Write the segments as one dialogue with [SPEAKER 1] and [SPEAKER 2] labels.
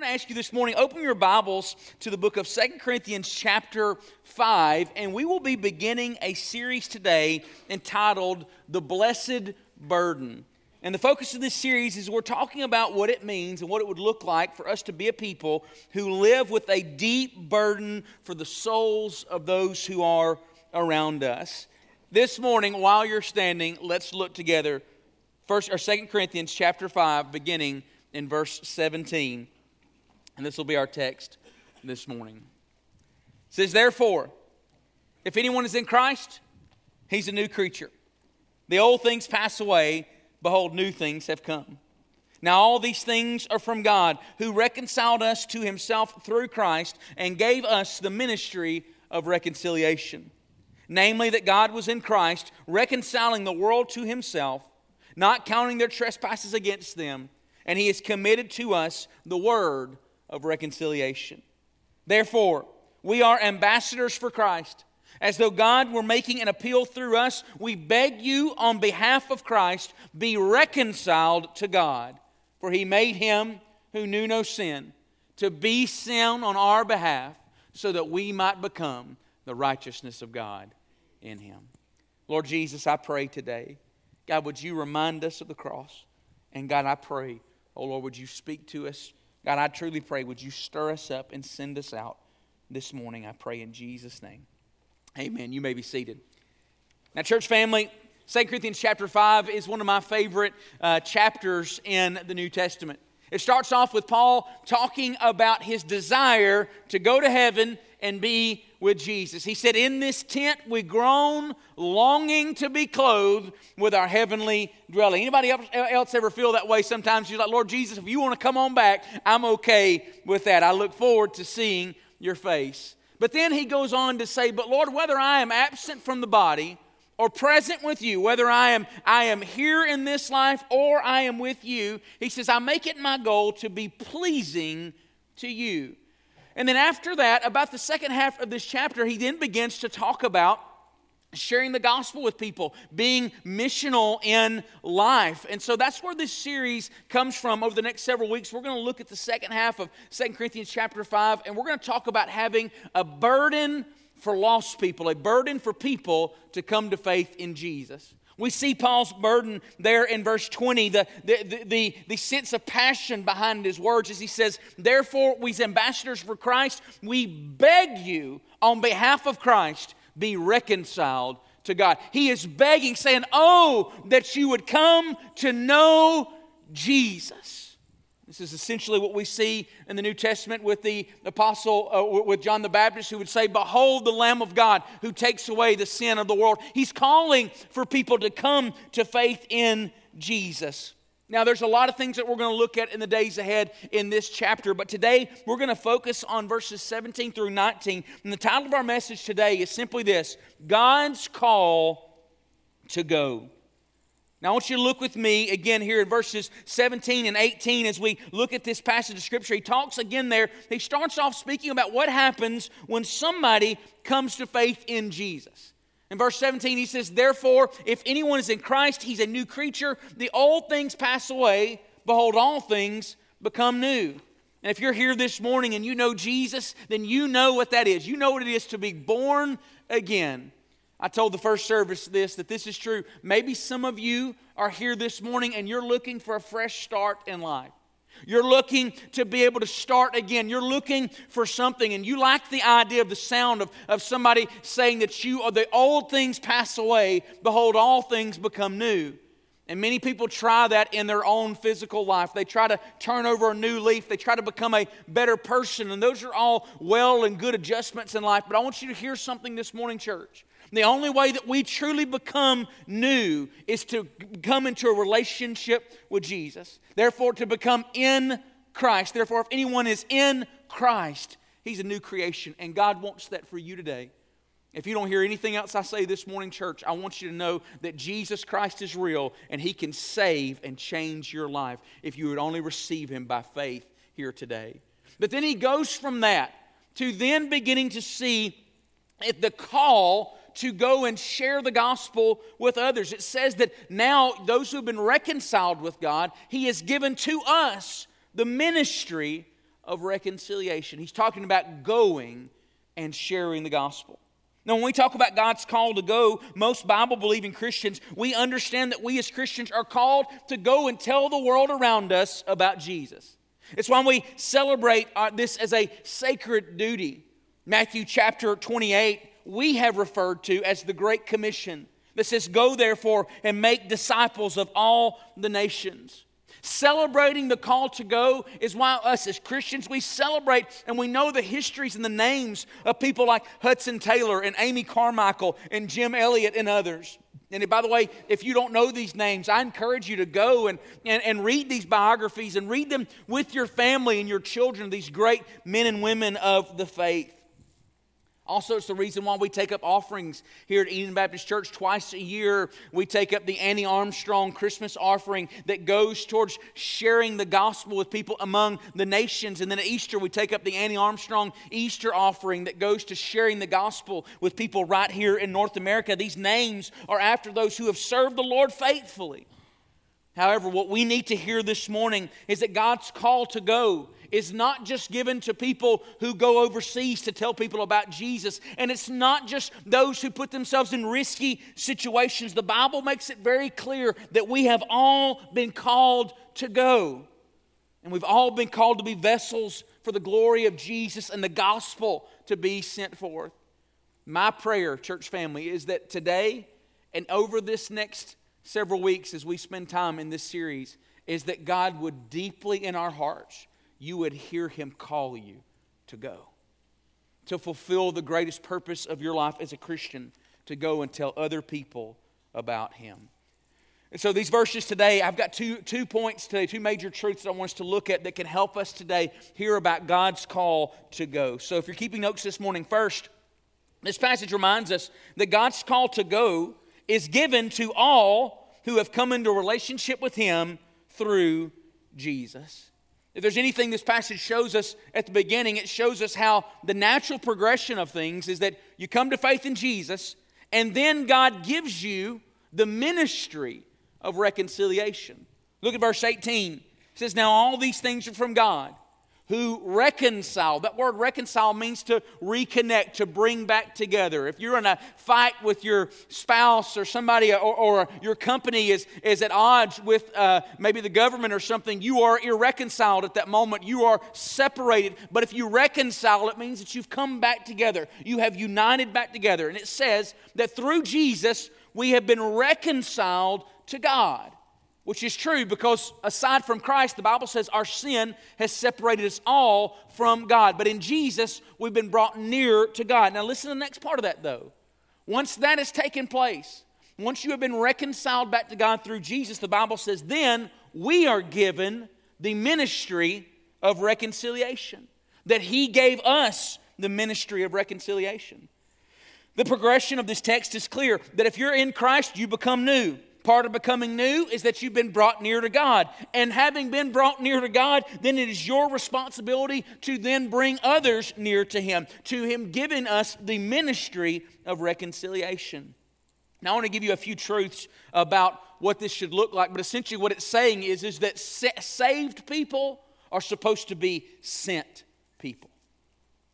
[SPEAKER 1] want to ask you this morning open your Bibles to the book of Second Corinthians, chapter 5, and we will be beginning a series today entitled The Blessed Burden. And the focus of this series is we're talking about what it means and what it would look like for us to be a people who live with a deep burden for the souls of those who are around us. This morning, while you're standing, let's look together. First or Second Corinthians chapter 5, beginning in verse 17. And this will be our text this morning. It says, Therefore, if anyone is in Christ, he's a new creature. The old things pass away, behold, new things have come. Now, all these things are from God, who reconciled us to himself through Christ and gave us the ministry of reconciliation. Namely, that God was in Christ, reconciling the world to himself, not counting their trespasses against them, and he has committed to us the word of reconciliation. Therefore, we are ambassadors for Christ. As though God were making an appeal through us, we beg you on behalf of Christ, be reconciled to God. For he made him who knew no sin to be sin on our behalf, so that we might become the righteousness of God in him. Lord Jesus, I pray today, God, would you remind us of the cross? And God, I pray, oh Lord, would you speak to us? God, I truly pray, would you stir us up and send us out this morning? I pray in Jesus' name. Amen. You may be seated. Now, church family, 2 Corinthians chapter 5 is one of my favorite uh, chapters in the New Testament. It starts off with Paul talking about his desire to go to heaven and be with Jesus. He said, In this tent we groan, longing to be clothed with our heavenly dwelling. Anybody else ever feel that way sometimes? You're like, Lord Jesus, if you want to come on back, I'm okay with that. I look forward to seeing your face. But then he goes on to say, But Lord, whether I am absent from the body, or present with you, whether I am, I am here in this life or I am with you, he says, I make it my goal to be pleasing to you. And then after that, about the second half of this chapter, he then begins to talk about sharing the gospel with people, being missional in life. And so that's where this series comes from over the next several weeks. We're going to look at the second half of Second Corinthians chapter 5, and we're going to talk about having a burden for lost people, a burden for people to come to faith in Jesus. We see Paul's burden there in verse 20, the, the, the, the, sense of passion behind his words as he says, Therefore, we ambassadors for Christ, we beg you on behalf of Christ, be reconciled to God. He is begging, saying, Oh, that you would come to know Jesus. This is essentially what we see in the New Testament with the apostle, uh, with John the Baptist, who would say, Behold the Lamb of God who takes away the sin of the world. He's calling for people to come to faith in Jesus. Now, there's a lot of things that we're going to look at in the days ahead in this chapter, but today we're going to focus on verses 17 through 19. And the title of our message today is simply this God's call to go. Now, I want you to look with me again here in verses 17 and 18 as we look at this passage of Scripture. He talks again there. He starts off speaking about what happens when somebody comes to faith in Jesus. In verse 17, he says, Therefore, if anyone is in Christ, he's a new creature. The old things pass away. Behold, all things become new. And if you're here this morning and you know Jesus, then you know what that is. You know what it is to be born again. I told the first service this that this is true. Maybe some of you are here this morning and you're looking for a fresh start in life. You're looking to be able to start again. You're looking for something, and you like the idea of the sound of, of somebody saying that you are the old things pass away, behold, all things become new. And many people try that in their own physical life. They try to turn over a new leaf. They try to become a better person. And those are all well and good adjustments in life. But I want you to hear something this morning, church. The only way that we truly become new is to come into a relationship with Jesus. Therefore, to become in Christ. Therefore, if anyone is in Christ, he's a new creation. And God wants that for you today. If you don't hear anything else I say this morning, church, I want you to know that Jesus Christ is real and he can save and change your life if you would only receive him by faith here today. But then he goes from that to then beginning to see the call to go and share the gospel with others. It says that now those who have been reconciled with God, He has given to us the ministry of reconciliation. He's talking about going and sharing the gospel. Now, when we talk about God's call to go, most Bible believing Christians, we understand that we as Christians are called to go and tell the world around us about Jesus. It's why we celebrate uh, this as a sacred duty. Matthew chapter 28, we have referred to as the Great Commission that says, Go therefore and make disciples of all the nations. Celebrating the call to go is why us as Christians, we celebrate and we know the histories and the names of people like Hudson Taylor and Amy Carmichael and Jim Elliot and others. And by the way, if you don't know these names, I encourage you to go and, and, and read these biographies and read them with your family and your children, these great men and women of the faith. Also, it's the reason why we take up offerings here at Eden Baptist Church twice a year. We take up the Annie Armstrong Christmas offering that goes towards sharing the gospel with people among the nations. And then at Easter, we take up the Annie Armstrong Easter offering that goes to sharing the gospel with people right here in North America. These names are after those who have served the Lord faithfully. However, what we need to hear this morning is that God's call to go is not just given to people who go overseas to tell people about Jesus. And it's not just those who put themselves in risky situations. The Bible makes it very clear that we have all been called to go. And we've all been called to be vessels for the glory of Jesus and the gospel to be sent forth. My prayer, church family, is that today and over this next several weeks as we spend time in this series, is that God would deeply in our hearts you would hear him call you to go, to fulfill the greatest purpose of your life as a Christian, to go and tell other people about him. And so, these verses today, I've got two, two points today, two major truths that I want us to look at that can help us today hear about God's call to go. So, if you're keeping notes this morning, first, this passage reminds us that God's call to go is given to all who have come into relationship with Him through Jesus. If there's anything this passage shows us at the beginning, it shows us how the natural progression of things is that you come to faith in Jesus, and then God gives you the ministry of reconciliation. Look at verse 18. It says, Now all these things are from God who reconcile. That word reconcile means to reconnect, to bring back together. If you're in a fight with your spouse or somebody, or, or your company is, is at odds with uh, maybe the government or something, you are irreconciled at that moment. You are separated. But if you reconcile, it means that you've come back together. You have united back together. And it says that through Jesus, we have been reconciled to God which is true because aside from Christ, the Bible says our sin has separated us all from God. But in Jesus, we've been brought near to God. Now, listen to the next part of that, though. Once that has taken place, once you have been reconciled back to God through Jesus, the Bible says, then we are given the ministry of reconciliation. That He gave us the ministry of reconciliation. The progression of this text is clear that if you're in Christ, you become new. Part of becoming new is that you've been brought near to God. And having been brought near to God, then it is your responsibility to then bring others near to Him, to Him giving us the ministry of reconciliation. Now, I want to give you a few truths about what this should look like, but essentially what it's saying is, is that saved people are supposed to be sent people.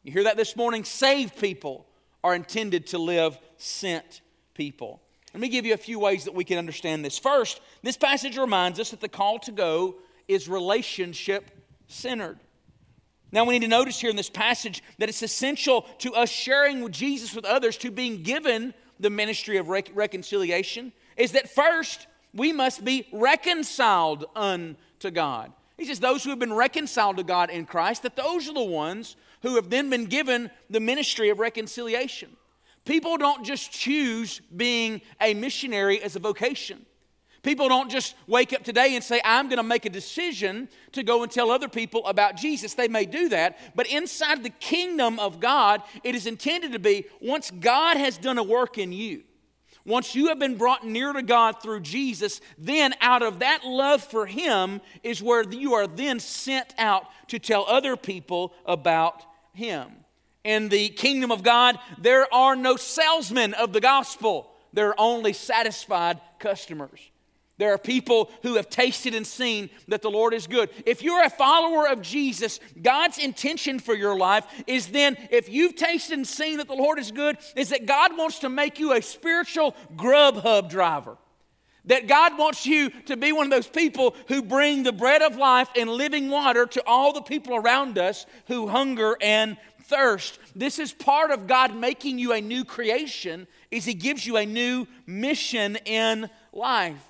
[SPEAKER 1] You hear that this morning? Saved people are intended to live sent people. Let me give you a few ways that we can understand this. First, this passage reminds us that the call to go is relationship centered. Now, we need to notice here in this passage that it's essential to us sharing with Jesus with others, to being given the ministry of rec- reconciliation, is that first we must be reconciled unto God. He says, Those who have been reconciled to God in Christ, that those are the ones who have then been given the ministry of reconciliation. People don't just choose being a missionary as a vocation. People don't just wake up today and say, I'm going to make a decision to go and tell other people about Jesus. They may do that, but inside the kingdom of God, it is intended to be once God has done a work in you, once you have been brought near to God through Jesus, then out of that love for Him is where you are then sent out to tell other people about Him in the kingdom of God, there are no salesmen of the gospel, there are only satisfied customers. There are people who have tasted and seen that the Lord is good. If you're a follower of Jesus, God's intention for your life is then, if you've tasted and seen that the Lord is good, is that God wants to make you a spiritual Grubhub driver. That God wants you to be one of those people who bring the bread of life and living water to all the people around us who hunger and thirst. This is part of God making you a new creation is he gives you a new mission in life.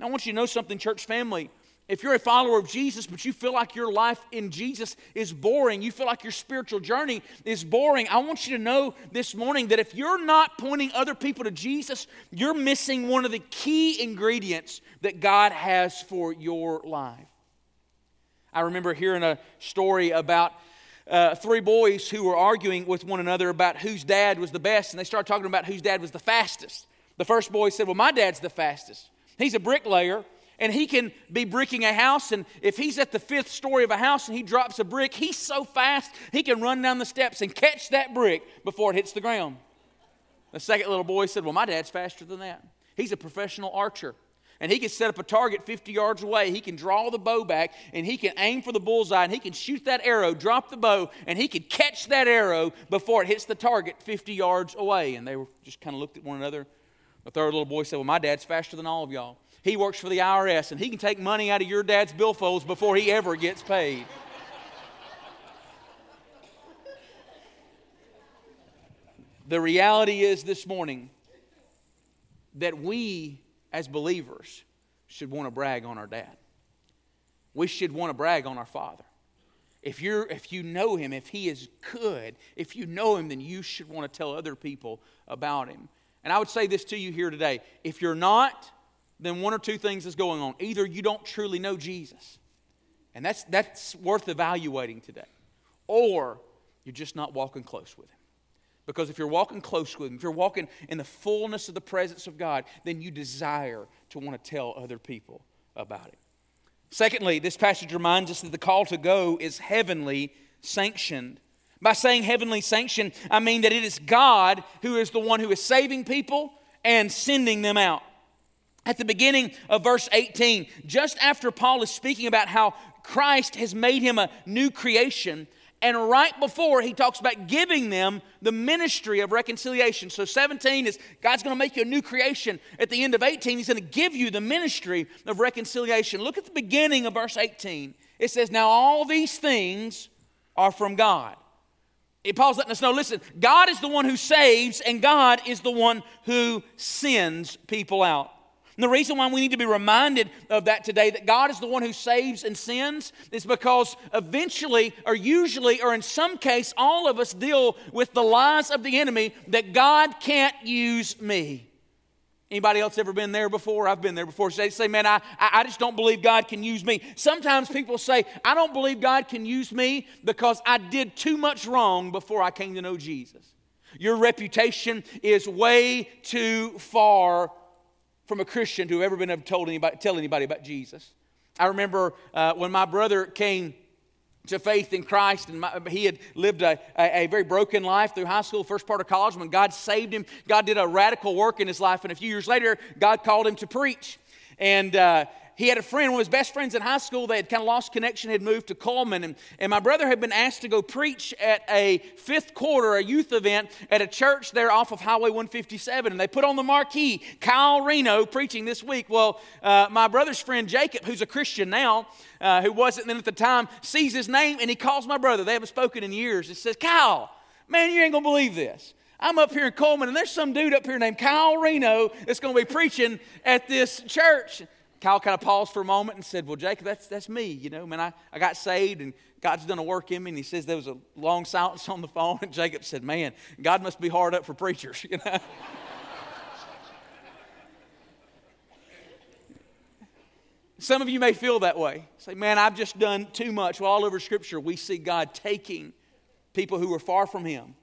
[SPEAKER 1] I want you to know something, church family. If you're a follower of Jesus, but you feel like your life in Jesus is boring, you feel like your spiritual journey is boring, I want you to know this morning that if you're not pointing other people to Jesus, you're missing one of the key ingredients that God has for your life. I remember hearing a story about uh, three boys who were arguing with one another about whose dad was the best, and they started talking about whose dad was the fastest. The first boy said, Well, my dad's the fastest. He's a bricklayer and he can be bricking a house. And if he's at the fifth story of a house and he drops a brick, he's so fast he can run down the steps and catch that brick before it hits the ground. The second little boy said, Well, my dad's faster than that. He's a professional archer. And he can set up a target 50 yards away. He can draw the bow back and he can aim for the bullseye and he can shoot that arrow, drop the bow, and he can catch that arrow before it hits the target 50 yards away. And they were just kind of looked at one another the third little boy said, Well, my dad's faster than all of y'all. He works for the IRS and he can take money out of your dad's billfolds before he ever gets paid. the reality is this morning that we as believers should want to brag on our dad. We should want to brag on our father. If, you're, if you know him, if he is good, if you know him, then you should want to tell other people about him. And I would say this to you here today if you're not, then one or two things is going on. Either you don't truly know Jesus, and that's, that's worth evaluating today, or you're just not walking close with Him. Because if you're walking close with Him, if you're walking in the fullness of the presence of God, then you desire to want to tell other people about it. Secondly, this passage reminds us that the call to go is heavenly sanctioned. By saying heavenly sanctioned, I mean that it is God who is the one who is saving people and sending them out. At the beginning of verse 18, just after Paul is speaking about how Christ has made him a new creation, and right before he talks about giving them the ministry of reconciliation. So 17 is God's going to make you a new creation. At the end of 18, he's going to give you the ministry of reconciliation. Look at the beginning of verse 18. It says, Now all these things are from God Paul's letting us know listen, God is the one who saves, and God is the one who sends people out. And the reason why we need to be reminded of that today, that God is the one who saves and sins, is because eventually, or usually, or in some case, all of us deal with the lies of the enemy that God can't use me. Anybody else ever been there before? I've been there before. They say, man, I, I just don't believe God can use me. Sometimes people say, I don't believe God can use me because I did too much wrong before I came to know Jesus. Your reputation is way too far from a Christian to ever been able to tell anybody, tell anybody about Jesus. I remember uh, when my brother came to faith in Christ. And my, he had lived a, a, a, very broken life through high school, first part of college. When God saved him, God did a radical work in his life. And a few years later, God called him to preach. And uh, he had a friend, one of his best friends in high school. They had kind of lost connection, had moved to Coleman. And, and my brother had been asked to go preach at a fifth quarter, a youth event at a church there off of Highway 157. And they put on the marquee, Kyle Reno preaching this week. Well, uh, my brother's friend Jacob, who's a Christian now, uh, who wasn't then at the time, sees his name and he calls my brother. They haven't spoken in years. He says, Kyle, man, you ain't going to believe this. I'm up here in Coleman, and there's some dude up here named Kyle Reno that's going to be preaching at this church. Kyle kind of paused for a moment and said, Well, Jacob, that's, that's me. You know, man, I, I got saved and God's done a work in me. And he says there was a long silence on the phone. And Jacob said, Man, God must be hard up for preachers. You know? Some of you may feel that way. Say, man, I've just done too much. Well, all over Scripture, we see God taking people who are far from Him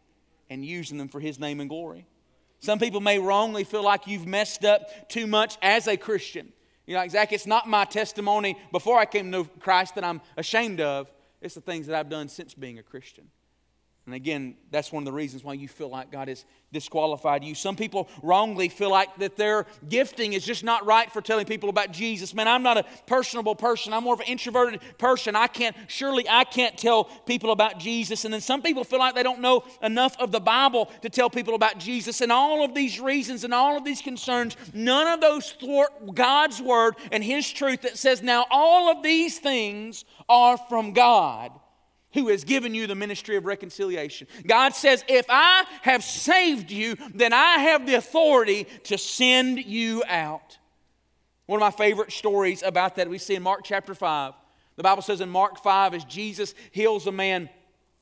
[SPEAKER 1] and using them for His name and glory. Some people may wrongly feel like you've messed up too much as a Christian. You know, Zach, it's not my testimony before I came to Christ that I'm ashamed of. It's the things that I've done since being a Christian. And again, that's one of the reasons why you feel like God has disqualified you. Some people wrongly feel like that their gifting is just not right for telling people about Jesus. Man, I'm not a personable person. I'm more of an introverted person. I can't, surely I can't tell people about Jesus. And then some people feel like they don't know enough of the Bible to tell people about Jesus. And all of these reasons and all of these concerns, none of those thwart God's word and His truth that says, now all of these things are from God who has given you the ministry of reconciliation. God says, If I have saved you, then I have the authority to send you out. One of my favorite stories about that we see in Mark chapter 5. The Bible says in Mark 5, as Jesus heals a man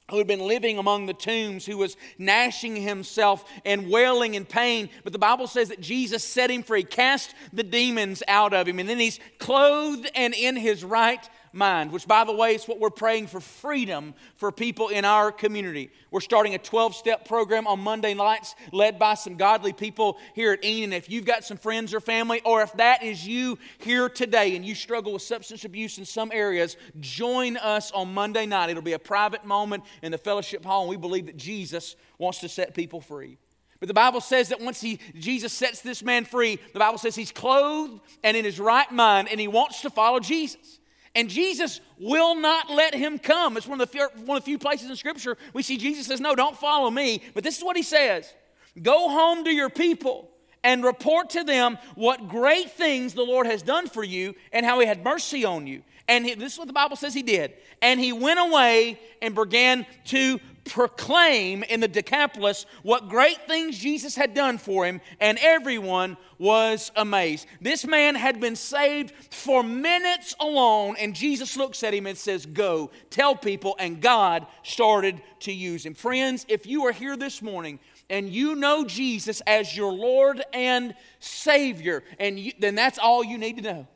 [SPEAKER 1] who had been living among the tombs, who was gnashing himself and wailing in pain. But the Bible says that Jesus set him free, cast the demons out of him, and then he's clothed and in his right mind, which, by the way, is what we're praying for freedom for people in our community. We're starting a 12 step program on Monday nights led by some godly people here at Enon. If you've got some friends or family, or if that is you here today and you struggle with substance abuse in some areas, join us on Monday night. It'll be a private moment in the fellowship hall, and we believe that Jesus wants to set people free. But the Bible says that once he, Jesus sets this man free, the Bible says he's clothed and in his right mind, and he wants to follow Jesus. And Jesus will not let him come. It's one of, the few, one of the few places in Scripture we see Jesus says, No, don't follow me. But this is what he says Go home to your people and report to them what great things the Lord has done for you and how he had mercy on you. And he, this is what the Bible says he did. And he went away and began to proclaim in the Decapolis what great things Jesus had done for him, and everyone was amazed. This man had been saved for minutes alone, and Jesus looks at him and says, Go, tell people, and God started to use him. Friends, if you are here this morning and you know Jesus as your Lord and Savior, and you, then that's all you need to know.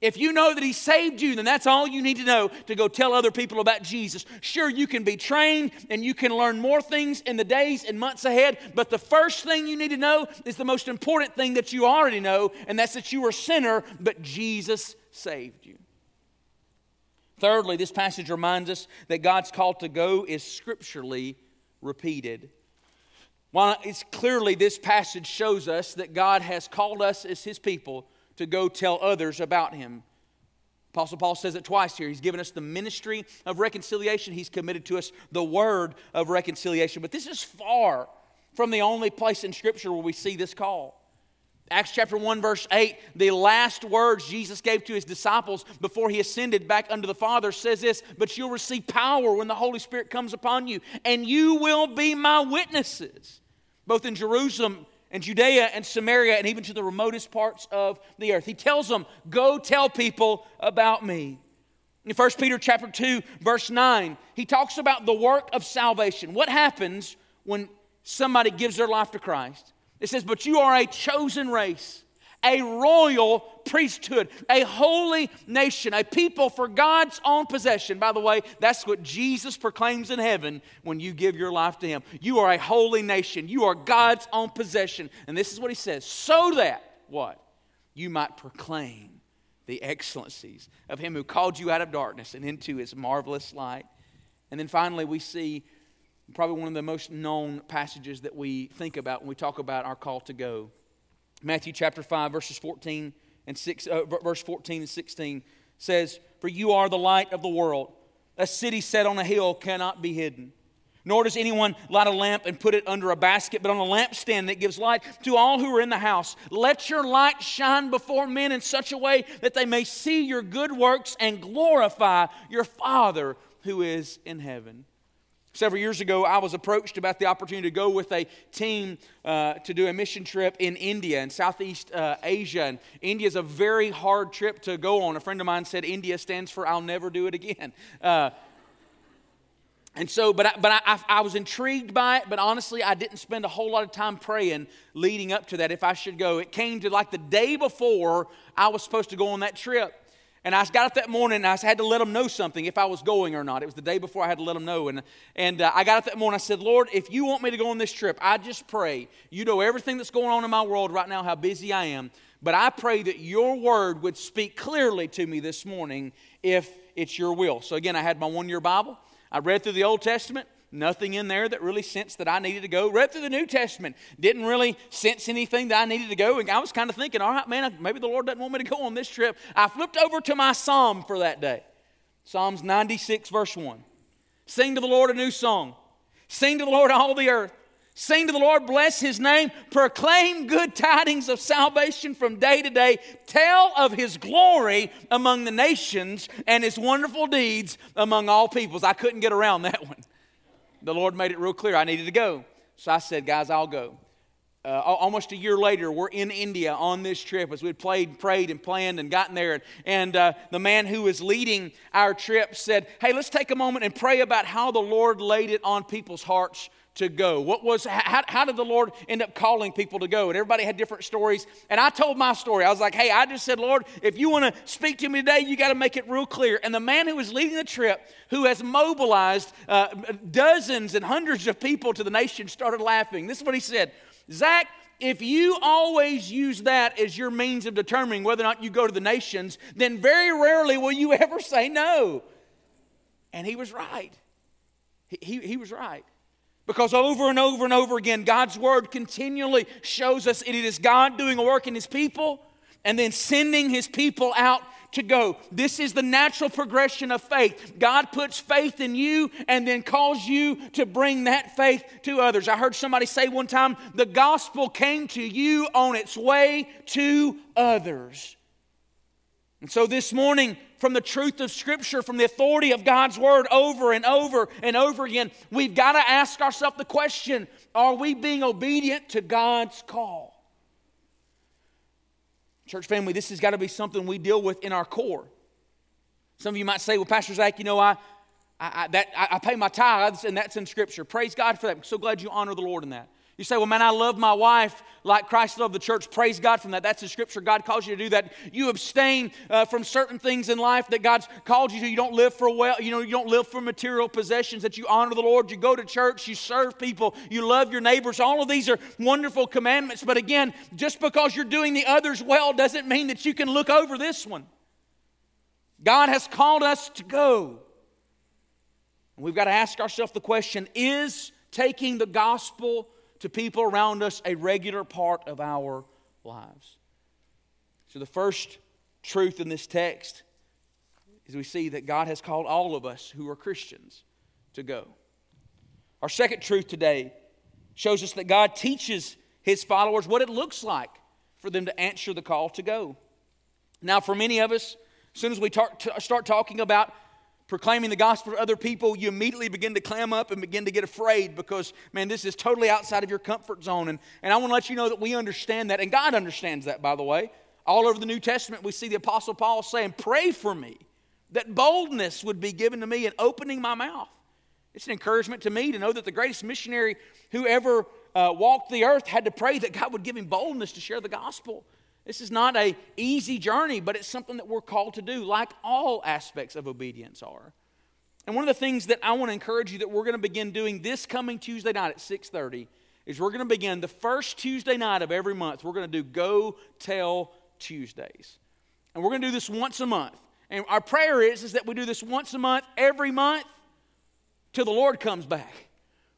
[SPEAKER 1] If you know that He saved you, then that's all you need to know to go tell other people about Jesus. Sure, you can be trained and you can learn more things in the days and months ahead, but the first thing you need to know is the most important thing that you already know, and that's that you are a sinner, but Jesus saved you. Thirdly, this passage reminds us that God's call to go is scripturally repeated. While it's clearly this passage shows us that God has called us as His people to go tell others about him. Apostle Paul says it twice here. He's given us the ministry of reconciliation, he's committed to us the word of reconciliation. But this is far from the only place in Scripture where we see this call. Acts chapter 1, verse 8, the last words Jesus gave to his disciples before he ascended back unto the Father says this But you'll receive power when the Holy Spirit comes upon you, and you will be my witnesses, both in Jerusalem and Judea and Samaria and even to the remotest parts of the earth. He tells them, Go tell people about me. In 1 Peter chapter 2, verse 9, he talks about the work of salvation. What happens when somebody gives their life to Christ? It says, But you are a chosen race a royal priesthood, a holy nation, a people for God's own possession. By the way, that's what Jesus proclaims in heaven when you give your life to Him. You are a holy nation, you are God's own possession. And this is what He says so that, what? You might proclaim the excellencies of Him who called you out of darkness and into His marvelous light. And then finally, we see probably one of the most known passages that we think about when we talk about our call to go. Matthew chapter 5, verses 14 and 6, uh, verse 14 and 16 says, For you are the light of the world. A city set on a hill cannot be hidden. Nor does anyone light a lamp and put it under a basket, but on a lampstand that gives light to all who are in the house. Let your light shine before men in such a way that they may see your good works and glorify your Father who is in heaven. Several years ago, I was approached about the opportunity to go with a team uh, to do a mission trip in India and Southeast uh, Asia. And India is a very hard trip to go on. A friend of mine said India stands for I'll never do it again. Uh, and so, but, I, but I, I, was intrigued by it, but honestly, I didn't spend a whole lot of time praying leading up to that if I should go. It came to like the day before I was supposed to go on that trip. And I got up that morning and I had to let them know something if I was going or not. It was the day before I had to let them know. And, and uh, I got up that morning. I said, Lord, if you want me to go on this trip, I just pray. You know everything that's going on in my world right now, how busy I am. But I pray that your word would speak clearly to me this morning if it's your will. So again, I had my one year Bible. I read through the Old Testament. Nothing in there that really sensed that I needed to go. Read through the New Testament. Didn't really sense anything that I needed to go. And I was kind of thinking, all right, man, maybe the Lord doesn't want me to go on this trip. I flipped over to my psalm for that day Psalms 96, verse 1. Sing to the Lord a new song. Sing to the Lord all the earth. Sing to the Lord, bless his name, proclaim good tidings of salvation from day to day, tell of his glory among the nations and his wonderful deeds among all peoples. I couldn't get around that one the Lord made it real clear I needed to go. So I said, guys, I'll go. Uh, almost a year later, we're in India on this trip as we'd played, prayed, and planned and gotten there. And uh, the man who was leading our trip said, Hey, let's take a moment and pray about how the Lord laid it on people's hearts to go? What was how, how did the Lord end up calling people to go? And everybody had different stories. And I told my story. I was like, hey, I just said, Lord, if you want to speak to me today, you got to make it real clear. And the man who was leading the trip, who has mobilized uh, dozens and hundreds of people to the nation, started laughing. This is what he said Zach, if you always use that as your means of determining whether or not you go to the nations, then very rarely will you ever say no. And he was right. He, he, he was right. Because over and over and over again, God's word continually shows us it is God doing a work in his people and then sending his people out to go. This is the natural progression of faith. God puts faith in you and then calls you to bring that faith to others. I heard somebody say one time the gospel came to you on its way to others. And so this morning, from the truth of Scripture, from the authority of God's Word over and over and over again, we've got to ask ourselves the question are we being obedient to God's call? Church family, this has got to be something we deal with in our core. Some of you might say, well, Pastor Zach, you know, I, I, I that, I, I pay my tithes, and that's in Scripture. Praise God for that. I'm so glad you honor the Lord in that. You say, well, man, I love my wife like Christ loved the church. Praise God from that. That's the scripture. God calls you to do that. You abstain uh, from certain things in life that God's called you to. You don't live for well, you know, you don't live for material possessions, that you honor the Lord. You go to church, you serve people, you love your neighbors. All of these are wonderful commandments. But again, just because you're doing the others well doesn't mean that you can look over this one. God has called us to go. And we've got to ask ourselves the question is taking the gospel to people around us a regular part of our lives. So, the first truth in this text is we see that God has called all of us who are Christians to go. Our second truth today shows us that God teaches his followers what it looks like for them to answer the call to go. Now, for many of us, as soon as we start talking about proclaiming the gospel to other people, you immediately begin to clam up and begin to get afraid because, man, this is totally outside of your comfort zone. And, and I want to let you know that we understand that, and God understands that, by the way. All over the New Testament, we see the Apostle Paul saying, Pray for me, that boldness would be given to me in opening my mouth. It's an encouragement to me to know that the greatest missionary who ever uh, walked the earth had to pray that God would give him boldness to share the gospel. This is not a easy journey, but it's something that we're called to do, like all aspects of obedience are. And one of the things that I want to encourage you that we're going to begin doing this coming Tuesday night at 6:30 is we're going to begin the first Tuesday night of every month. We're going to do Go Tell Tuesdays. And we're going to do this once a month. And our prayer is, is that we do this once a month, every month, till the Lord comes back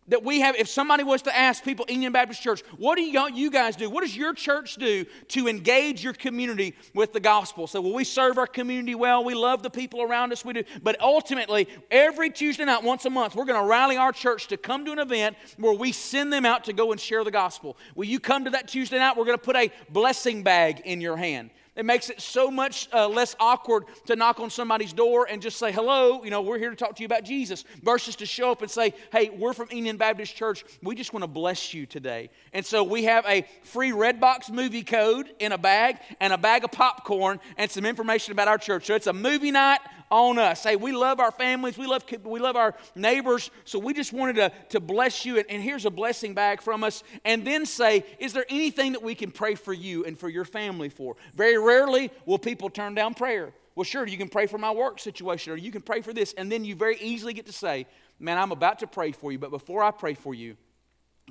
[SPEAKER 1] that we have, if somebody was to ask people in Union Baptist Church, what do you, you guys do? What does your church do to engage your community with the gospel? So, well, we serve our community well. We love the people around us. We do. But ultimately, every Tuesday night, once a month, we're going to rally our church to come to an event where we send them out to go and share the gospel. Will you come to that Tuesday night? We're going to put a blessing bag in your hand. It makes it so much uh, less awkward to knock on somebody's door and just say, hello, you know, we're here to talk to you about Jesus, versus to show up and say, hey, we're from Union Baptist Church. We just want to bless you today. And so we have a free Redbox movie code in a bag and a bag of popcorn and some information about our church. So it's a movie night on us. Hey, we love our families, we love, we love our neighbors, so we just wanted to, to bless you. And, and here's a blessing bag from us. And then say, Is there anything that we can pray for you and for your family for? Very rarely will people turn down prayer. Well, sure, you can pray for my work situation, or you can pray for this. And then you very easily get to say, Man, I'm about to pray for you, but before I pray for you,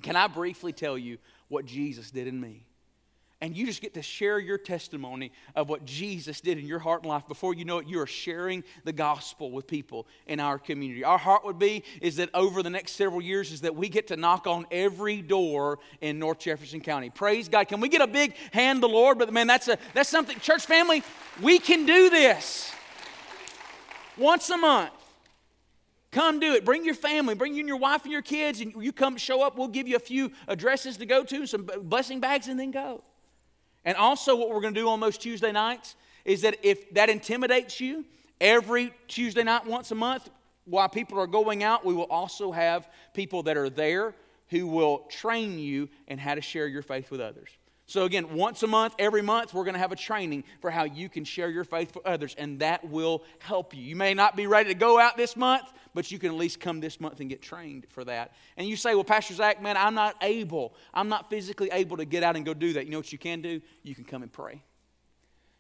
[SPEAKER 1] can I briefly tell you what Jesus did in me? And you just get to share your testimony of what Jesus did in your heart and life. Before you know it, you are sharing the gospel with people in our community. Our heart would be is that over the next several years is that we get to knock on every door in North Jefferson County. Praise God. Can we get a big hand the Lord? But man, that's a that's something church family, we can do this. Once a month. Come do it. Bring your family, bring you and your wife and your kids, and you come show up. We'll give you a few addresses to go to, some blessing bags, and then go. And also, what we're going to do on most Tuesday nights is that if that intimidates you, every Tuesday night, once a month, while people are going out, we will also have people that are there who will train you in how to share your faith with others. So, again, once a month, every month, we're going to have a training for how you can share your faith with others, and that will help you. You may not be ready to go out this month, but you can at least come this month and get trained for that. And you say, Well, Pastor Zach, man, I'm not able, I'm not physically able to get out and go do that. You know what you can do? You can come and pray.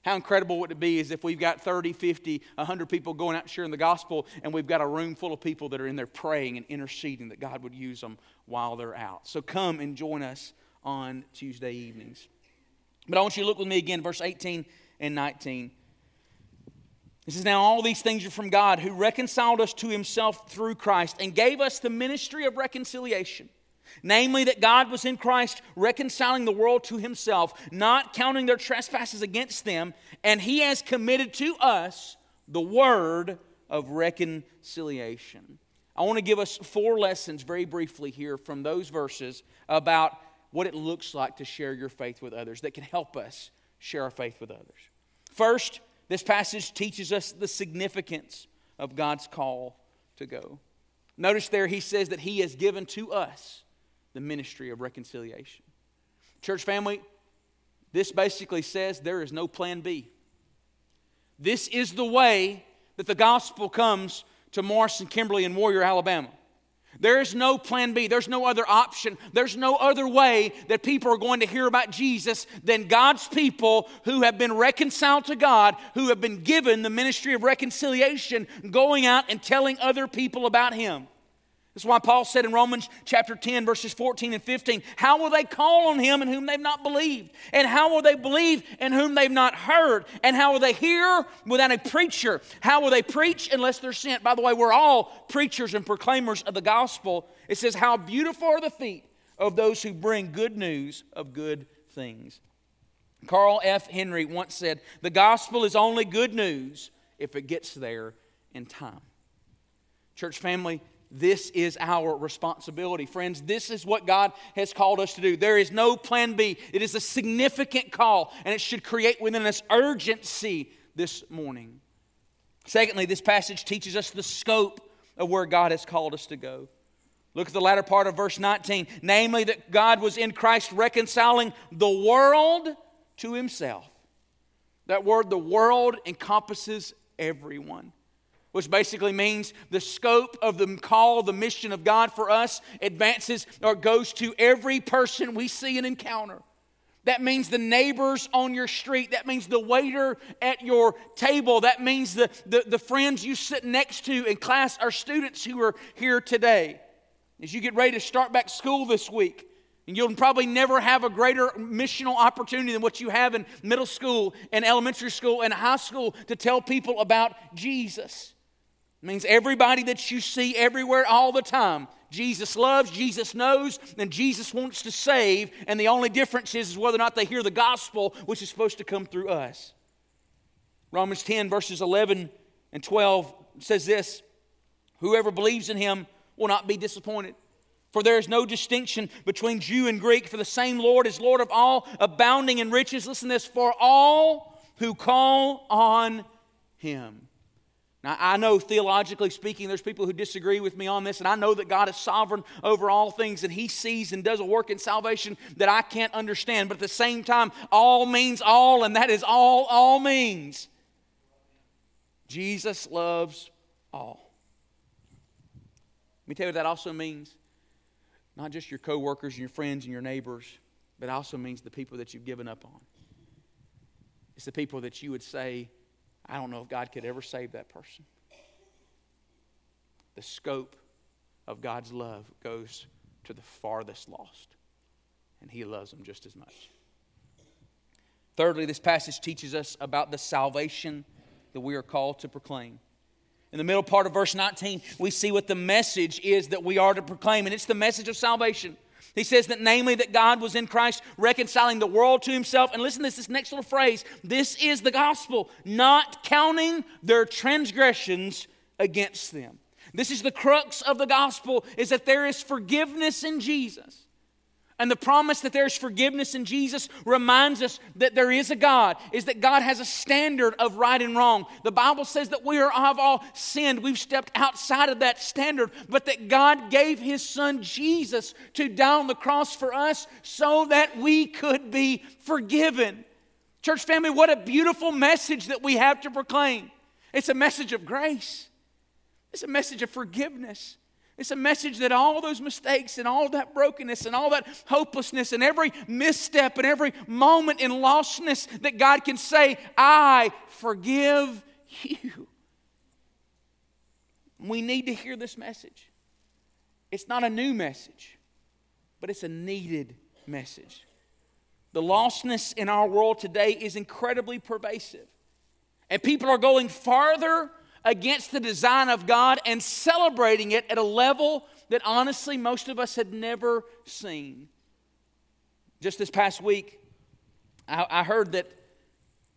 [SPEAKER 1] How incredible would it be is if we've got 30, 50, 100 people going out sharing the gospel, and we've got a room full of people that are in there praying and interceding that God would use them while they're out. So come and join us on Tuesday evenings. But I want you to look with me again, verse 18 and 19. He says, Now all these things are from God who reconciled us to himself through Christ and gave us the ministry of reconciliation. Namely, that God was in Christ reconciling the world to himself, not counting their trespasses against them, and he has committed to us the word of reconciliation. I want to give us four lessons very briefly here from those verses about what it looks like to share your faith with others that can help us share our faith with others. First, this passage teaches us the significance of God's call to go. Notice there, he says that he has given to us the ministry of reconciliation. Church family, this basically says there is no plan B. This is the way that the gospel comes to Morris and Kimberly, and Warrior, Alabama. There is no plan B. There's no other option. There's no other way that people are going to hear about Jesus than God's people who have been reconciled to God, who have been given the ministry of reconciliation, going out and telling other people about Him. That's why Paul said in Romans chapter 10, verses 14 and 15, How will they call on him in whom they've not believed? And how will they believe in whom they've not heard? And how will they hear without a preacher? How will they preach unless they're sent? By the way, we're all preachers and proclaimers of the gospel. It says, How beautiful are the feet of those who bring good news of good things. Carl F. Henry once said, The gospel is only good news if it gets there in time. Church family, this is our responsibility. Friends, this is what God has called us to do. There is no plan B. It is a significant call, and it should create within us urgency this morning. Secondly, this passage teaches us the scope of where God has called us to go. Look at the latter part of verse 19 namely, that God was in Christ reconciling the world to himself. That word, the world, encompasses everyone which basically means the scope of the call, the mission of God for us advances or goes to every person we see and encounter. That means the neighbors on your street. That means the waiter at your table. That means the, the, the friends you sit next to in class, our students who are here today. As you get ready to start back school this week, and you'll probably never have a greater missional opportunity than what you have in middle school and elementary school and high school to tell people about Jesus. It means everybody that you see everywhere all the time. Jesus loves, Jesus knows, and Jesus wants to save. And the only difference is, is whether or not they hear the gospel, which is supposed to come through us. Romans 10, verses 11 and 12 says this Whoever believes in him will not be disappointed. For there is no distinction between Jew and Greek, for the same Lord is Lord of all, abounding in riches. Listen to this for all who call on him. Now, I know theologically speaking, there's people who disagree with me on this, and I know that God is sovereign over all things and He sees and does a work in salvation that I can't understand. But at the same time, all means all, and that is all all means. Jesus loves all. Let me tell you what that also means. Not just your coworkers and your friends and your neighbors, but it also means the people that you've given up on. It's the people that you would say, I don't know if God could ever save that person. The scope of God's love goes to the farthest lost, and He loves them just as much. Thirdly, this passage teaches us about the salvation that we are called to proclaim. In the middle part of verse 19, we see what the message is that we are to proclaim, and it's the message of salvation. He says that, namely, that God was in Christ reconciling the world to himself. And listen to this, this next little phrase this is the gospel, not counting their transgressions against them. This is the crux of the gospel is that there is forgiveness in Jesus. And the promise that there's forgiveness in Jesus reminds us that there is a God, is that God has a standard of right and wrong. The Bible says that we are, have all sinned. We've stepped outside of that standard, but that God gave His Son Jesus to die on the cross for us so that we could be forgiven. Church family, what a beautiful message that we have to proclaim. It's a message of grace, it's a message of forgiveness. It's a message that all those mistakes and all that brokenness and all that hopelessness and every misstep and every moment in lostness that God can say, I forgive you. We need to hear this message. It's not a new message, but it's a needed message. The lostness in our world today is incredibly pervasive. And people are going farther against the design of God and celebrating it at a level that honestly most of us had never seen. Just this past week, I, I heard that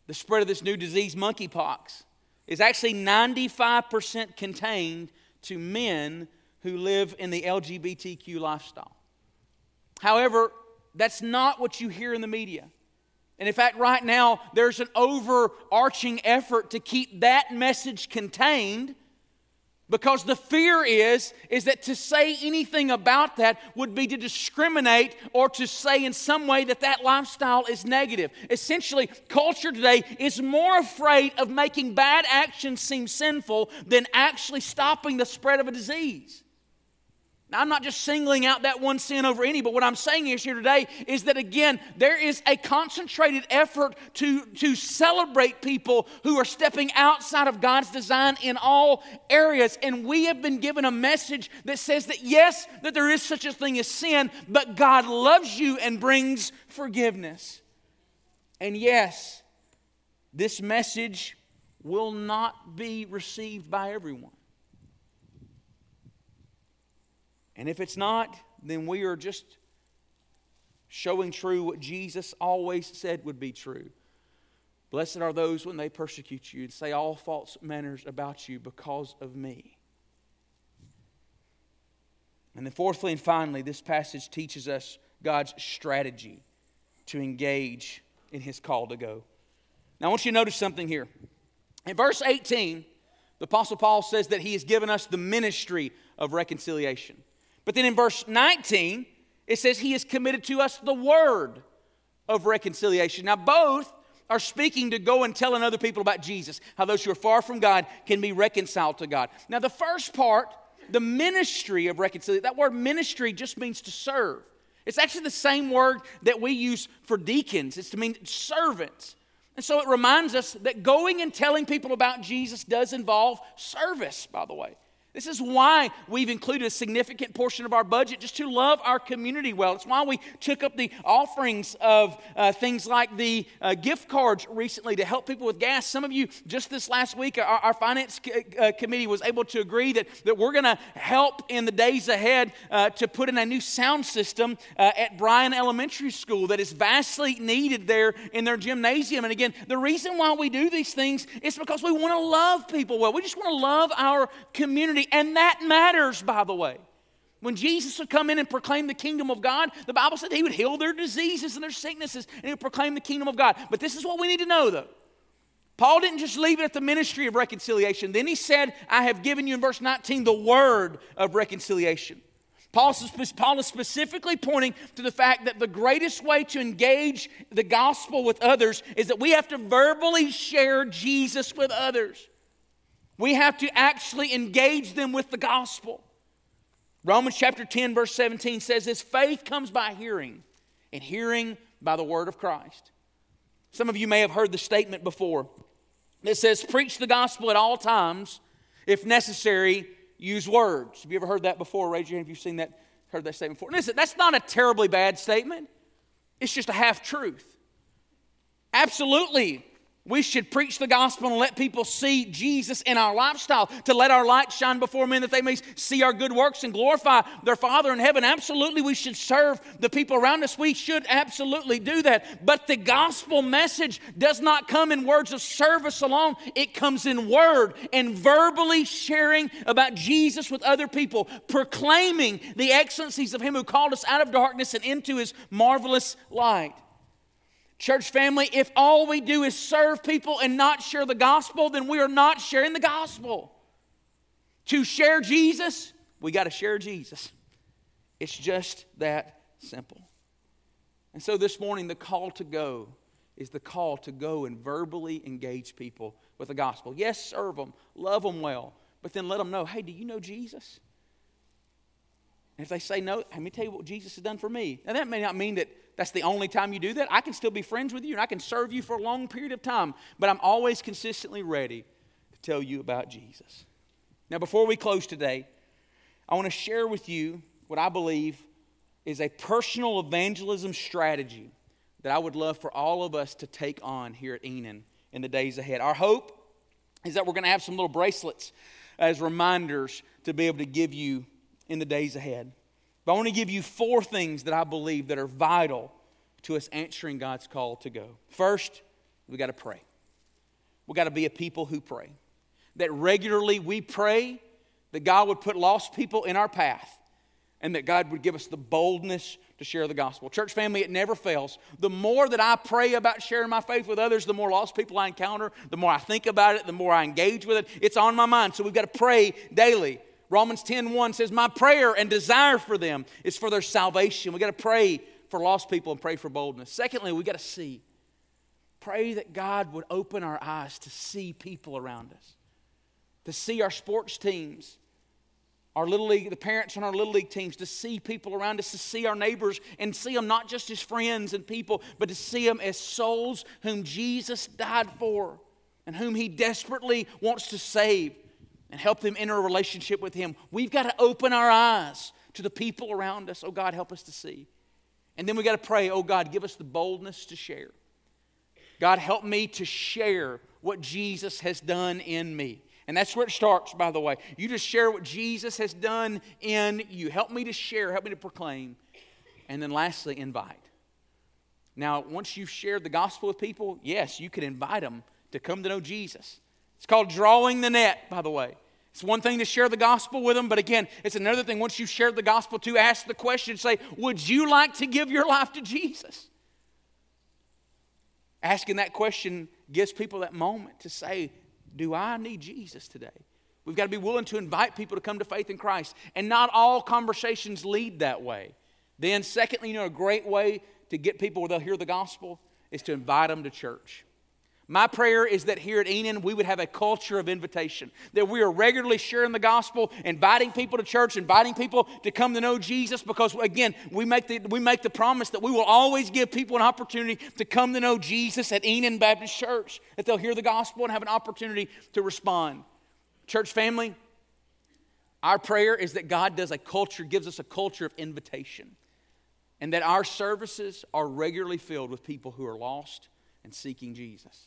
[SPEAKER 1] the spread of this new disease, monkeypox, is actually 95% contained to men who live in the LGBTQ lifestyle. However, that's not what you hear in the media. And in fact, right now, there's an overarching effort to keep that message contained because the fear is is that to say anything about that would be to discriminate or to say in some way that that lifestyle is negative. Essentially culture today is more afraid of making bad actions seem sinful than actually stopping the spread of a disease now, I'm not just singling out that one sin over any, but what I'm saying is here today is that again, there is a concentrated effort to, to celebrate people who are stepping outside of God's design in all areas. And we have been given a message that says that yes, that there is such a thing as sin, but God loves you and brings forgiveness. And yes, this message will not be received by everyone. And if it's not, then we are just showing true what Jesus always said would be true. Blessed are those when they persecute you and say all false manners about you because of me. And then, fourthly and finally, this passage teaches us God's strategy to engage in his call to go. Now, I want you to notice something here. In verse 18, the Apostle Paul says that he has given us the ministry of reconciliation. But then in verse 19, it says, He has committed to us the word of reconciliation. Now, both are speaking to go and telling other people about Jesus, how those who are far from God can be reconciled to God. Now, the first part, the ministry of reconciliation, that word ministry just means to serve. It's actually the same word that we use for deacons, it's to mean servants. And so it reminds us that going and telling people about Jesus does involve service, by the way. This is why we've included a significant portion of our budget just to love our community well. It's why we took up the offerings of uh, things like the uh, gift cards recently to help people with gas. Some of you, just this last week, our, our finance uh, committee was able to agree that, that we're going to help in the days ahead uh, to put in a new sound system uh, at Bryan Elementary School that is vastly needed there in their gymnasium. And again, the reason why we do these things is because we want to love people well. We just want to love our community and that matters, by the way. When Jesus would come in and proclaim the kingdom of God, the Bible said he would heal their diseases and their sicknesses and he would proclaim the kingdom of God. But this is what we need to know, though. Paul didn't just leave it at the ministry of reconciliation. Then he said, I have given you in verse 19 the word of reconciliation. Paul is specifically pointing to the fact that the greatest way to engage the gospel with others is that we have to verbally share Jesus with others. We have to actually engage them with the gospel. Romans chapter 10, verse 17 says this faith comes by hearing, and hearing by the word of Christ. Some of you may have heard the statement before. It says, Preach the gospel at all times. If necessary, use words. Have you ever heard that before? Raise your hand if you've seen that, heard that statement before. And listen, that's not a terribly bad statement, it's just a half truth. Absolutely. We should preach the gospel and let people see Jesus in our lifestyle, to let our light shine before men that they may see our good works and glorify their Father in heaven. Absolutely, we should serve the people around us. We should absolutely do that. But the gospel message does not come in words of service alone, it comes in word and verbally sharing about Jesus with other people, proclaiming the excellencies of Him who called us out of darkness and into His marvelous light. Church family, if all we do is serve people and not share the gospel, then we are not sharing the gospel. To share Jesus, we got to share Jesus. It's just that simple. And so this morning, the call to go is the call to go and verbally engage people with the gospel. Yes, serve them, love them well, but then let them know hey, do you know Jesus? And if they say no, let me tell you what Jesus has done for me. Now, that may not mean that that's the only time you do that. I can still be friends with you and I can serve you for a long period of time, but I'm always consistently ready to tell you about Jesus. Now, before we close today, I want to share with you what I believe is a personal evangelism strategy that I would love for all of us to take on here at Enon in the days ahead. Our hope is that we're going to have some little bracelets as reminders to be able to give you in the days ahead. But I want to give you four things that I believe that are vital to us answering God's call to go. First, we got to pray. We got to be a people who pray. That regularly we pray that God would put lost people in our path and that God would give us the boldness to share the gospel. Church family, it never fails. The more that I pray about sharing my faith with others, the more lost people I encounter, the more I think about it, the more I engage with it. It's on my mind. So we've got to pray daily. Romans 10:1 says, "My prayer and desire for them is for their salvation." We got to pray for lost people and pray for boldness. Secondly, we got to see. Pray that God would open our eyes to see people around us, to see our sports teams, our little league, the parents on our little league teams, to see people around us, to see our neighbors and see them not just as friends and people, but to see them as souls whom Jesus died for and whom He desperately wants to save and help them enter a relationship with Him. We've got to open our eyes to the people around us. Oh, God, help us to see. And then we've got to pray, oh, God, give us the boldness to share. God, help me to share what Jesus has done in me. And that's where it starts, by the way. You just share what Jesus has done in you. Help me to share, help me to proclaim. And then lastly, invite. Now, once you've shared the gospel with people, yes, you can invite them to come to know Jesus. It's called drawing the net, by the way. It's one thing to share the gospel with them, but again, it's another thing once you've shared the gospel to ask the question, say, Would you like to give your life to Jesus? Asking that question gives people that moment to say, Do I need Jesus today? We've got to be willing to invite people to come to faith in Christ. And not all conversations lead that way. Then, secondly, you know, a great way to get people where they'll hear the gospel is to invite them to church. My prayer is that here at Enon, we would have a culture of invitation, that we are regularly sharing the gospel, inviting people to church, inviting people to come to know Jesus, because again, we make the, we make the promise that we will always give people an opportunity to come to know Jesus at Enon Baptist Church, that they'll hear the gospel and have an opportunity to respond. Church family, our prayer is that God does a culture, gives us a culture of invitation, and that our services are regularly filled with people who are lost and seeking Jesus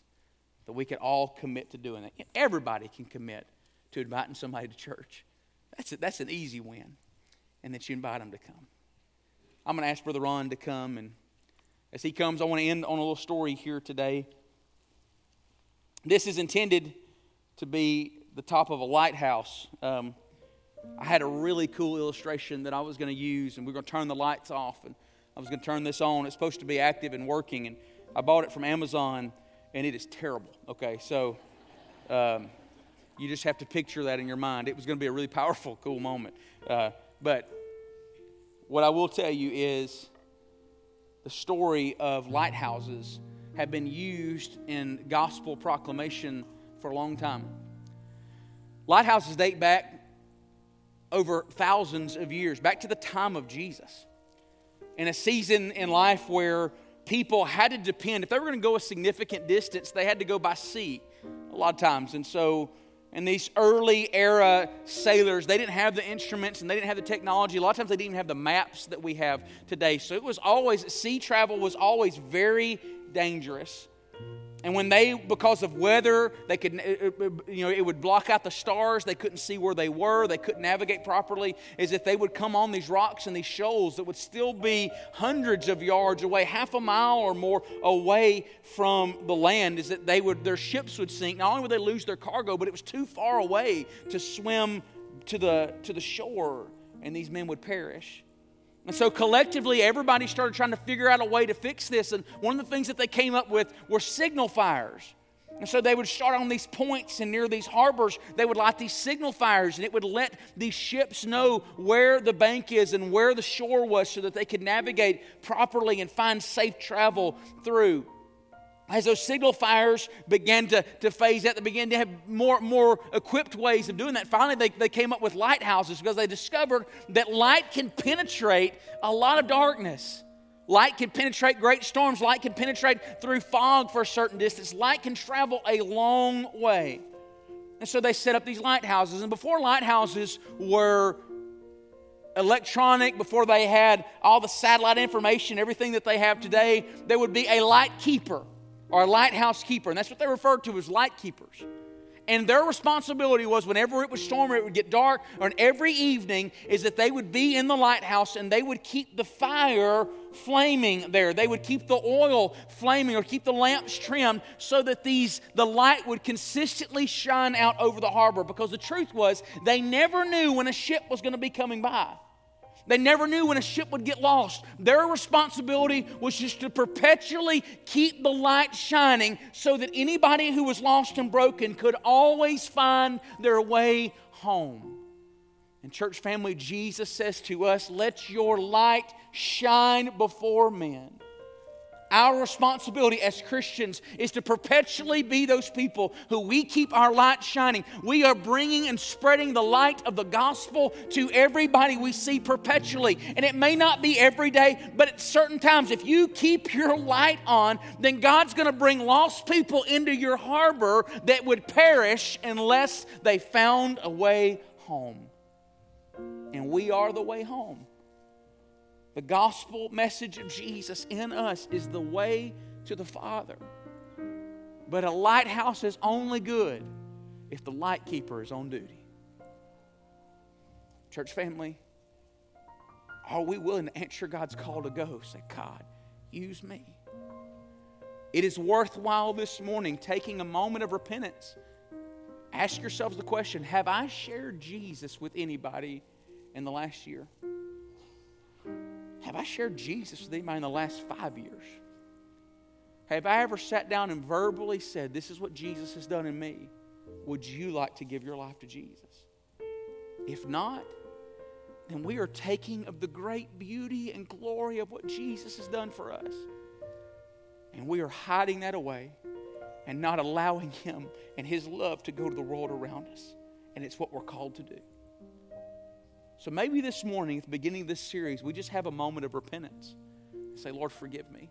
[SPEAKER 1] that we could all commit to doing that. Everybody can commit to inviting somebody to church. That's, a, that's an easy win. And that you invite them to come. I'm going to ask Brother Ron to come. And as he comes, I want to end on a little story here today. This is intended to be the top of a lighthouse. Um, I had a really cool illustration that I was going to use, and we are going to turn the lights off. And I was going to turn this on. It's supposed to be active and working. And I bought it from Amazon and it is terrible. Okay, so um, you just have to picture that in your mind. It was going to be a really powerful, cool moment. Uh, but what I will tell you is the story of lighthouses have been used in gospel proclamation for a long time. Lighthouses date back over thousands of years, back to the time of Jesus. In a season in life where people had to depend, if they were going to go a significant distance, they had to go by sea a lot of times. And so, in these early era sailors, they didn't have the instruments and they didn't have the technology. A lot of times, they didn't even have the maps that we have today. So, it was always, sea travel was always very dangerous And when they, because of weather, they could, you know, it would block out the stars. They couldn't see where they were. They couldn't navigate properly. Is that they would come on these rocks and these shoals that would still be hundreds of yards away, half a mile or more away from the land. Is that they would, their ships would sink. Not only would they lose their cargo, but it was too far away to swim to the to the shore, and these men would perish. And so collectively, everybody started trying to figure out a way to fix this. And one of the things that they came up with were signal fires. And so they would start on these points and near these harbors, they would light these signal fires, and it would let these ships know where the bank is and where the shore was so that they could navigate properly and find safe travel through as those signal fires began to, to phase out, they began to have more, more equipped ways of doing that. Finally, they, they came up with lighthouses because they discovered that light can penetrate a lot of darkness. Light can penetrate great storms. Light can penetrate through fog for a certain distance. Light can travel a long way. And so they set up these lighthouses. And before lighthouses were electronic, before they had all the satellite information, everything that they have today, there would be a light keeper or a lighthouse keeper. And that's what they referred to as light keepers. And their responsibility was whenever it was stormy, it would get dark, or every evening, is that they would be in the lighthouse and they would keep the fire flaming there. They would keep the oil flaming or keep the lamps trimmed so that these the light would consistently shine out over the harbor. Because the truth was, they never knew when a ship was going to be coming by. They never knew when a ship would get lost. Their responsibility was just to perpetually keep the light shining so that anybody who was lost and broken could always find their way home. And, church family, Jesus says to us, Let your light shine before men our responsibility as Christians is to perpetually be those people who we keep our light shining. We are bringing and spreading the light of the gospel to everybody we see perpetually. And it may not be every day, but at certain times, if you keep your light on, then God's going to bring lost people into your harbor that would perish unless they found a way home. And we are the way home. The gospel message of Jesus in us is the way to the Father. But a lighthouse is only good if the light keeper is on duty. Church family, are we willing to answer God's call to go? Say, God, use me. It is worthwhile this morning taking a moment of repentance. Ask yourselves the question Have I shared Jesus with anybody in the last year? Have I shared Jesus with anybody in the last five years? Have I ever sat down and verbally said, This is what Jesus has done in me? Would you like to give your life to Jesus? If not, then we are taking of the great beauty and glory of what Jesus has done for us. And we are hiding that away and not allowing Him and His love to go to the world around us. And it's what we're called to do. So maybe this morning, at the beginning of this series, we just have a moment of repentance. Say, Lord, forgive me.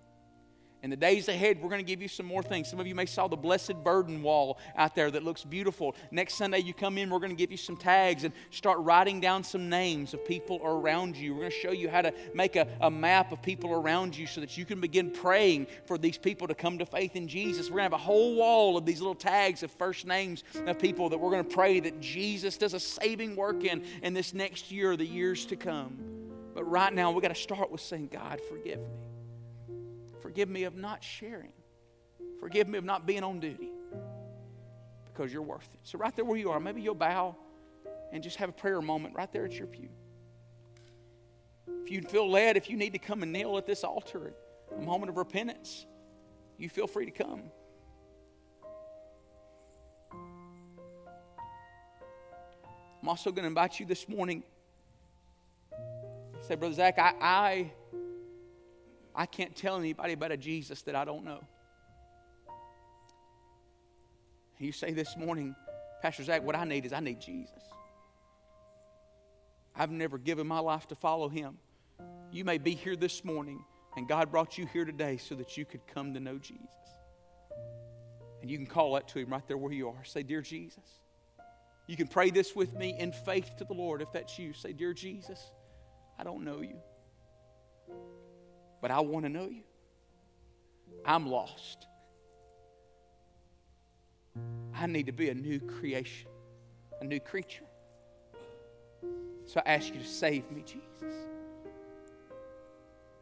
[SPEAKER 1] In the days ahead, we're going to give you some more things. Some of you may saw the blessed burden wall out there that looks beautiful. Next Sunday, you come in, we're going to give you some tags and start writing down some names of people around you. We're going to show you how to make a, a map of people around you so that you can begin praying for these people to come to faith in Jesus. We're going to have a whole wall of these little tags of first names of people that we're going to pray that Jesus does a saving work in in this next year, or the years to come. But right now, we've got to start with saying, God, forgive me. Forgive me of not sharing. Forgive me of not being on duty because you're worth it. So, right there where you are, maybe you'll bow and just have a prayer moment right there at your pew. If you feel led, if you need to come and kneel at this altar a moment of repentance, you feel free to come. I'm also going to invite you this morning. Say, Brother Zach, I, I I can't tell anybody about a Jesus that I don't know. You say this morning, Pastor Zach, what I need is I need Jesus. I've never given my life to follow him. You may be here this morning, and God brought you here today so that you could come to know Jesus. And you can call out to him right there where you are. Say, Dear Jesus. You can pray this with me in faith to the Lord if that's you. Say, Dear Jesus, I don't know you but I want to know you. I'm lost. I need to be a new creation, a new creature. So I ask you to save me, Jesus.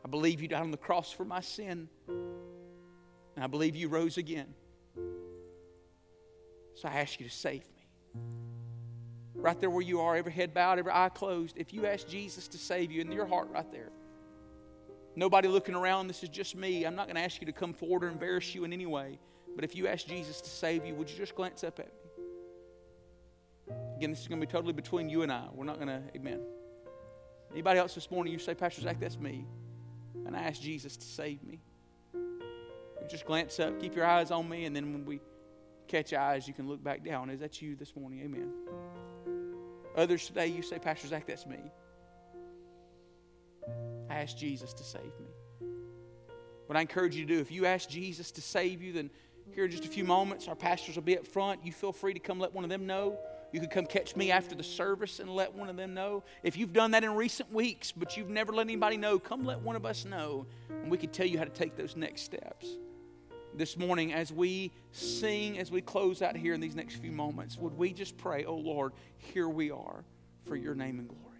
[SPEAKER 1] I believe you died on the cross for my sin, and I believe you rose again. So I ask you to save me. Right there where you are, every head bowed, every eye closed, if you ask Jesus to save you in your heart right there, nobody looking around, this is just me. I'm not going to ask you to come forward or embarrass you in any way. But if you ask Jesus to save you, would you just glance up at me? Again, this is going to be totally between you and I. We're not going to, amen. Anybody else this morning, you say, Pastor Zach, that's me. And I ask Jesus to save me. You just glance up, keep your eyes on me, and then when we catch eyes, you can look back down. Is that you this morning? Amen. Others today, you say, Pastor Zach, that's me. I ask Jesus to save me. What I encourage you to do, if you ask Jesus to save you, then here in just a few moments, our pastors will be up front. You feel free to come let one of them know. You can come catch me after the service and let one of them know. If you've done that in recent weeks, but you've never let anybody know, come let one of us know, and we can tell you how to take those next steps. This morning, as we sing, as we close out here in these next few moments, would we just pray, oh Lord, here we are for your name and glory.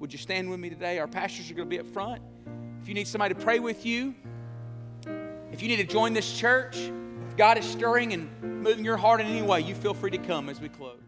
[SPEAKER 1] Would you stand with me today? Our pastors are going to be up front. If you need somebody to pray with you, if you need to join this church, if God is stirring and moving your heart in any way, you feel free to come as we close.